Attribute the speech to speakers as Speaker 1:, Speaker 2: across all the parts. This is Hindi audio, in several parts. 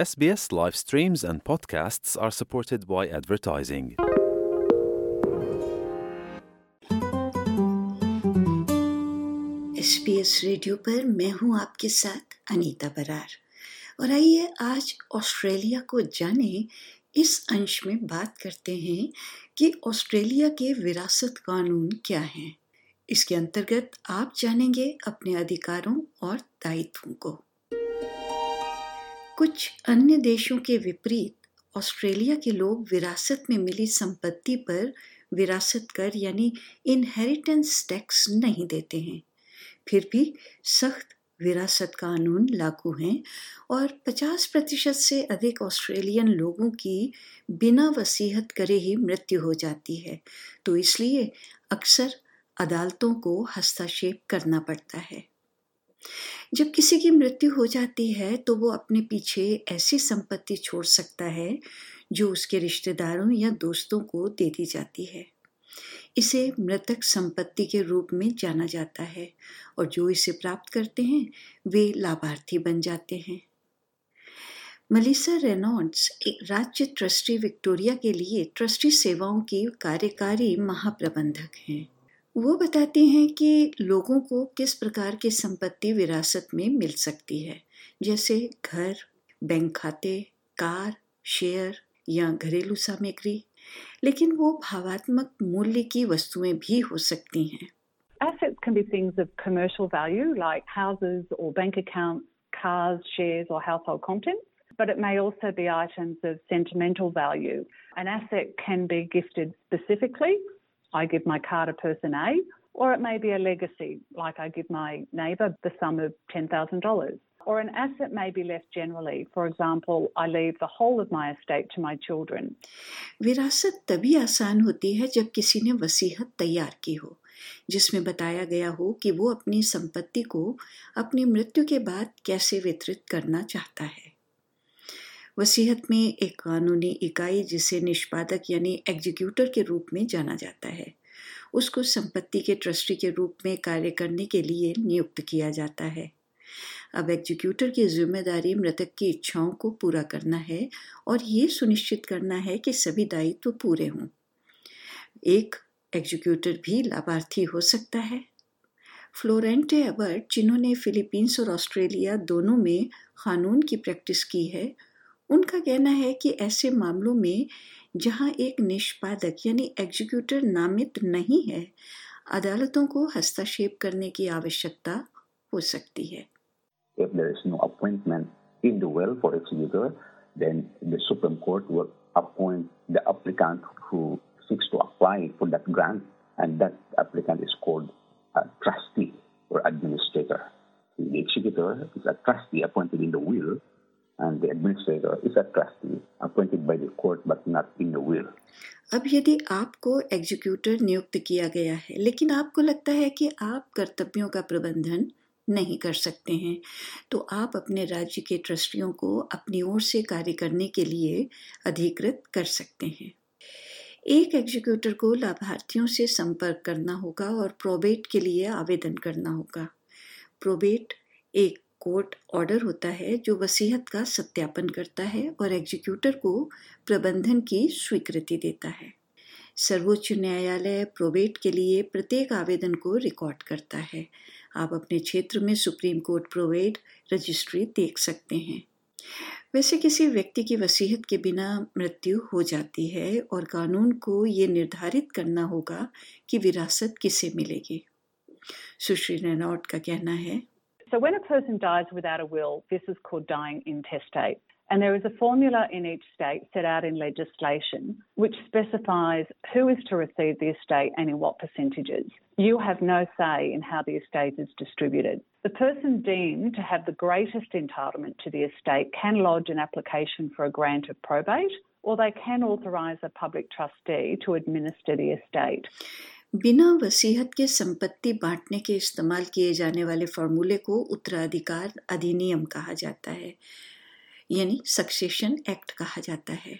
Speaker 1: SBS live streams and podcasts are supported by advertising.
Speaker 2: S radio पर मैं हूँ आपके साथ अनीता बरार। और आइए आज ऑस्ट्रेलिया को जाने इस अंश में बात करते हैं कि ऑस्ट्रेलिया के विरासत कानून क्या हैं। इसके अंतर्गत आप जानेंगे अपने अधिकारों और दायित्वों को। कुछ अन्य देशों के विपरीत, ऑस्ट्रेलिया के लोग विरासत में मिली संपत्ति पर विरासत कर, यानी इनहेरिटेंस टैक्स नहीं देते हैं। फिर भी सख्त विरासत कानून लागू हैं और 50 प्रतिशत से अधिक ऑस्ट्रेलियन लोगों की बिना वसीहत करे ही मृत्यु हो जाती है। तो इसलिए अक्सर अदालतों को हस्तक्षेप करना पड़ता है। जब किसी की मृत्यु हो जाती है तो वो अपने पीछे ऐसी संपत्ति छोड़ सकता है, जो उसके रिश्तेदारों या दोस्तों को दे दी जाती है। इसे मृतक संपत्ति के रूप में जाना जाता है, और जो इसे प्राप्त करते हैं, वे लाभार्थी बन जाते हैं। मलिसा रेनॉल्ड्स एक राज्य ट्रस्टी विक्टोरिया के लिए ट्रस्टी सेवाओं की कार्यकारी महाप्रबंधक हैं। वो बताती हैं कि लोगों को किस प्रकार की संपत्ति विरासत में मिल सकती है जैसे घर बैंक खाते कार शेयर या घरेलू सामग्री लेकिन वो भावात्मक मूल्य की वस्तुएँ भी हो सकती हैं
Speaker 3: Assets can be things of commercial value like houses or bank accounts, cars, shares or household contents. But it may also be items of sentimental value. An asset can be gifted specifically. I give my car to person A, or it may be a legacy, like I give my neighbour the sum of $10,000. or an asset may be left generally. For example, I leave the whole of my estate to my children.
Speaker 2: विरासत तभी आसान होती है जब किसी ने वसीहत तैयार की हो जिसमें बताया गया हो कि वो अपनी संपत्ति को अपनी मृत्यु के बाद कैसे वितरित करना चाहता है वसीहत में एक कानूनी इकाई जिसे निष्पादक यानी एग्जीक्यूटर के रूप में जाना जाता है। उसको संपत्ति के ट्रस्टी के रूप में कार्य करने के लिए नियुक्त किया जाता है। अब एग्जीक्यूटर की ज़िम्मेदारी मृतक की इच्छाओं को पूरा करना है और ये सुनिश्चित करना है कि सभी दायित्व तो पूरे हों। एक एग्जीक्यूटर भी लाभार्थी हो सकता है। फ्लोरेंटे अबर्ट, जिन्होंने फिलीपींस और ऑस्ट्रेलिया दोनों में कानून की प्रैक्टिस की है उनका कहना है कि ऐसे मामलों में जहाँ एक निष्पादक यानी एग्जीक्यूटर नामित नहीं है अदालतों को हस्तक्षेप करने की आवश्यकता हो सकती है
Speaker 4: if there is no appointment in the will for executor, then the Supreme Court will appoint the applicant who seeks to apply for that grant, and that applicant is called a trustee or administrator. The executor is a trustee appointed in the will, and the administrator is a trustee, appointed by the court, but not in the will.
Speaker 2: अब यदि आपको एग्जीक्यूटर नियुक्त किया गया है, लेकिन आपको लगता है कि आप कर्तव्यों का प्रबंधन नहीं कर सकते हैं तो आप अपने राज्य के ट्रस्टियों को अपनी ओर से कार्य करने के लिए अधिकृत कर सकते हैं एक एग्जीक्यूटर को लाभार्थियों से संपर्क करना होगा और प्रोबेट के लिए आवेदन करना होगा प्रोबेट एक कोर्ट ऑर्डर होता है जो वसीहत का सत्यापन करता है और एग्जीक्यूटर को प्रबंधन की स्वीकृति देता है। सर्वोच्च न्यायालय प्रोबेट के लिए प्रत्येक आवेदन को रिकॉर्ड करता है। आप अपने क्षेत्र में सुप्रीम कोर्ट प्रोवेड रजिस्ट्री देख सकते हैं। वैसे किसी व्यक्ति की वसीहत के बिना मृत्यु हो जाती है और कानून को ये निर्धारित करना होगा कि विरासत किसे मिलेगी। सुश्री रेनॉट का कहना है
Speaker 3: So when a person dies without a will, this is called dying intestate. And there is a formula in each state set out in legislation which specifies who is to receive the estate and in what percentages. You have no say in how the estate is distributed. The person deemed to have the greatest entitlement to the estate can lodge an application for a grant of probate or they can authorise a public trustee to administer the estate.
Speaker 2: बिना वसीहत के संपत्ति बांटने के इस्तेमाल किए जाने वाले फॉर्मूले को उत्तराधिकार अधिनियम कहा जाता है, यानी सक्सेशन एक्ट कहा जाता है।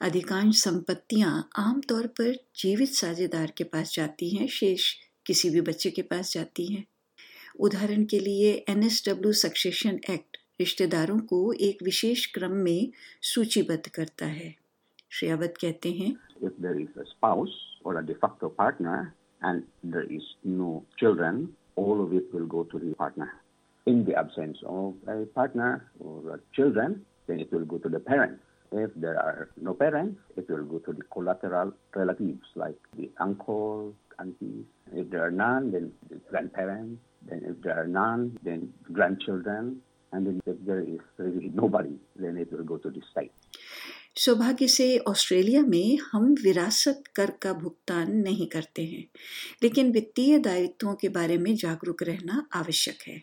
Speaker 2: अधिकांश संपत्तियाँ आमतौर पर जीवित साझेदार के पास जाती हैं, शेष किसी भी बच्चे के पास जाती हैं। उदाहरण के लिए N S W succession act रिश्तेदारों को एक विशेष क्रम में सूचीबद्ध करता है। श्रेयावत कहते हैं
Speaker 4: Or a de facto partner and there is no children, all of it will go to the partner. In the absence of a partner or children, then it will go to the parents. If there are no parents, it will go to the collateral relatives like the uncle, aunties. If there are none, then the grandparents. Then if there are none, then grandchildren. And then if there is really nobody, then it will go to the state.
Speaker 2: सौभाग्य से ऑस्ट्रेलिया में हम विरासत कर का भुगतान नहीं करते हैं। लेकिन वित्तीय दायित्वों के बारे में जागरूक रहना आवश्यक है।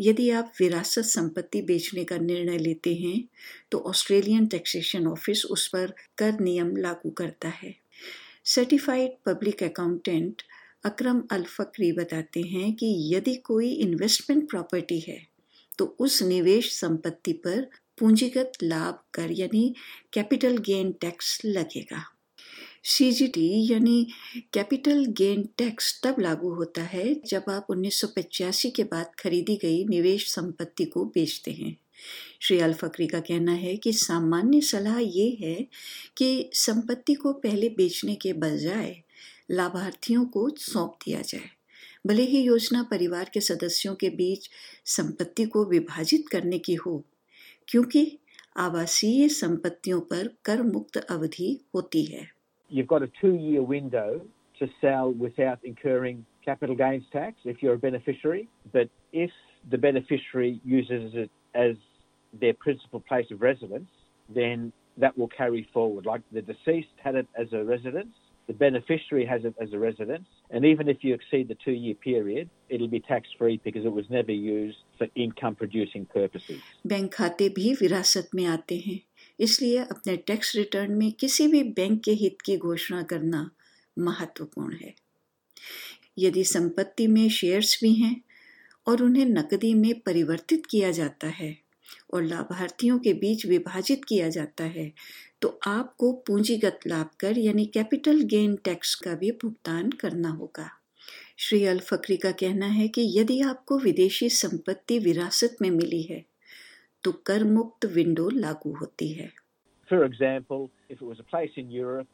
Speaker 2: यदि आप विरासत संपत्ति बेचने का निर्णय लेते हैं तो ऑस्ट्रेलियन टैक्सेशन ऑफ़िस उस पर कर नियम लागू करता है। Certified public accountant Akram Al Fakhri बताते हैं कि यदि कोई इन्वेस्टमेंट प्रॉपर्टी है तो उस निवेश संपत्ति पर पूंजीगत लाभ कर, यानी कैपिटल गेन टैक्स लगेगा। सीजीटी यानी कैपिटल गेन टैक्स तब लागू होता है जब आप उन्नीस सौ पचासी के बाद खरीदी गई निवेश संपत्ति को बेचते हैं। श्री अल फकरी का कहना है कि सामान्य सलाह ये है कि संपत्ति को पहले बेचने के बजाय लाभार्थियों को सौंप दिया जाए। भले ही योजना परिवार के सदस्यों के बीच संपत्ति को विभाजित करने की हो क्योंकि आवासीय संपत्तियों पर कर मुक्त अवधि होती है
Speaker 5: You've got a two-year window to sell without incurring capital gains tax if you're a beneficiary. But if the beneficiary uses it as their principal place of residence, then that will carry forward. Like the deceased had it as a residence, the beneficiary has it as a residence, and even if you exceed the two year period, it'll be tax free because it was never used for income producing purposes.
Speaker 2: Bank खाते भी विरासत में आते हैं इसलिए अपने टैक्स रिटर्न में किसी भी बैंक के हित की घोषणा करना महत्वपूर्ण है यदि संपत्ति में शेयर्स भी हैं और उन्हें नकदी में परिवर्तित किया जाता है और लाभार्थियों के बीच विभाजित किया जाता है तो आपको पूंजीगत लाभ कर यानी कैपिटल गेन टैक्स का भी भुगतान करना होगा श्री अल फकरी का कहना है कि यदि आपको विदेशी संपत्ति विरासत में मिली है तो कर मुक्त विंडो लागू होती है
Speaker 5: For example, if it was a place in Europe,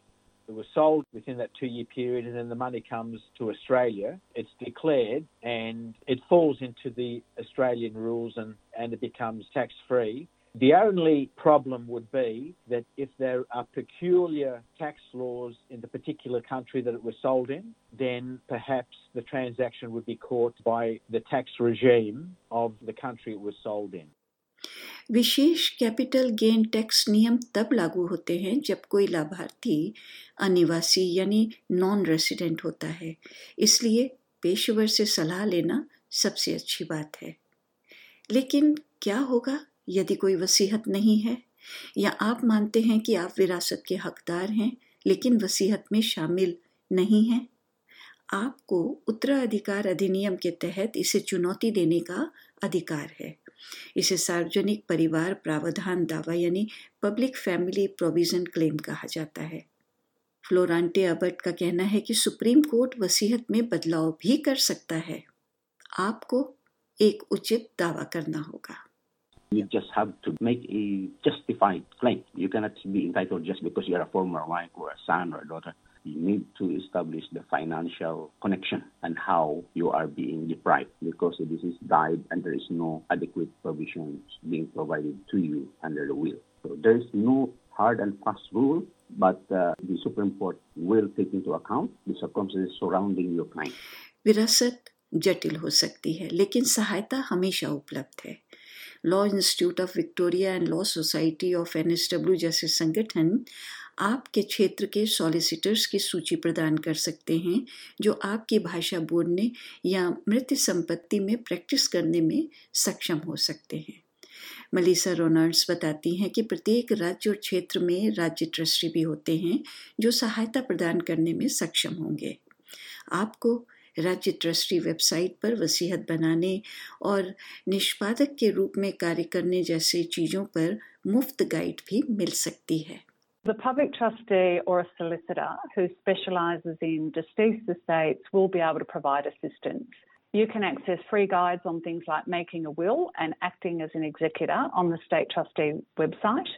Speaker 5: it was sold within that two year period, and then the money comes to Australia, it's declared and it falls into the Australian rules and, and it becomes tax free. The only problem would be that if there are peculiar tax laws in the particular country that it was sold in, then perhaps the transaction would be caught by the tax regime of the country it was sold in.
Speaker 2: विशेष कैपिटल गेन टैक्स नियम तब लागू होते हैं जब कोई लाभार्थी अनिवासी यानी नॉन रेसिडेंट होता है इसलिए पेशेवर से सलाह लेना सबसे अच्छी बात है लेकिन क्या होगा यदि कोई वसीहत नहीं है, या आप मानते हैं कि आप विरासत के हकदार हैं, लेकिन वसीहत में शामिल नहीं हैं, आपको उत्तराधिकार अधिनियम के तहत इसे चुनौती देने का अधिकार है। इसे सार्वजनिक परिवार प्रावधान दावा यानी पब्लिक फैमिली प्रोविज़न क्लेम कहा जाता है। फ्लोरांटे अबर्ट का कहना है कि सुप्रीम कोर्ट वसीहत में बदलाव भी कर सकता है। आपको एक उचित दावा करना होगा।
Speaker 4: You just have to make a justified claim. You cannot be entitled just because you're a former wife or a son or a daughter. You need to establish the financial connection and how you are being deprived because this is died and there is no adequate provisions being provided to you under the will. So there is no hard and fast rule, but uh, the Supreme Court will take into account the circumstances surrounding your claim.
Speaker 2: विरासत जटिल हो सकती है लेकिन सहायता हमेशा उपलब्ध है Law Institute of Victoria and Law Society of NSW जैसे संगठन आपके क्षेत्र के सॉलिसिटर्स की सूची प्रदान कर सकते हैं, जो आपकी भाषा बोलने या मृत्यु संपत्ति में प्रैक्टिस करने में सक्षम हो सकते हैं। मलिसा रोनाल्ड्स बताती हैं कि प्रत्येक राज्य और क्षेत्र में राज्य ट्रस्टी भी होते हैं, जो सहायता प्रदान करने में सक्षम होंगे। आपको राज्य ट्रस्टी वेबसाइट पर वसीहत बनाने और निष्पादक के रूप में कार्य करने जैसे चीज़ों पर मुफ़्त गाइड भी मिल सकती है
Speaker 3: The public trustee or a solicitor who specialises in deceased estates will be able to provide assistance. You can access free guides on things like making a will and acting as an executor on the State Trustee website.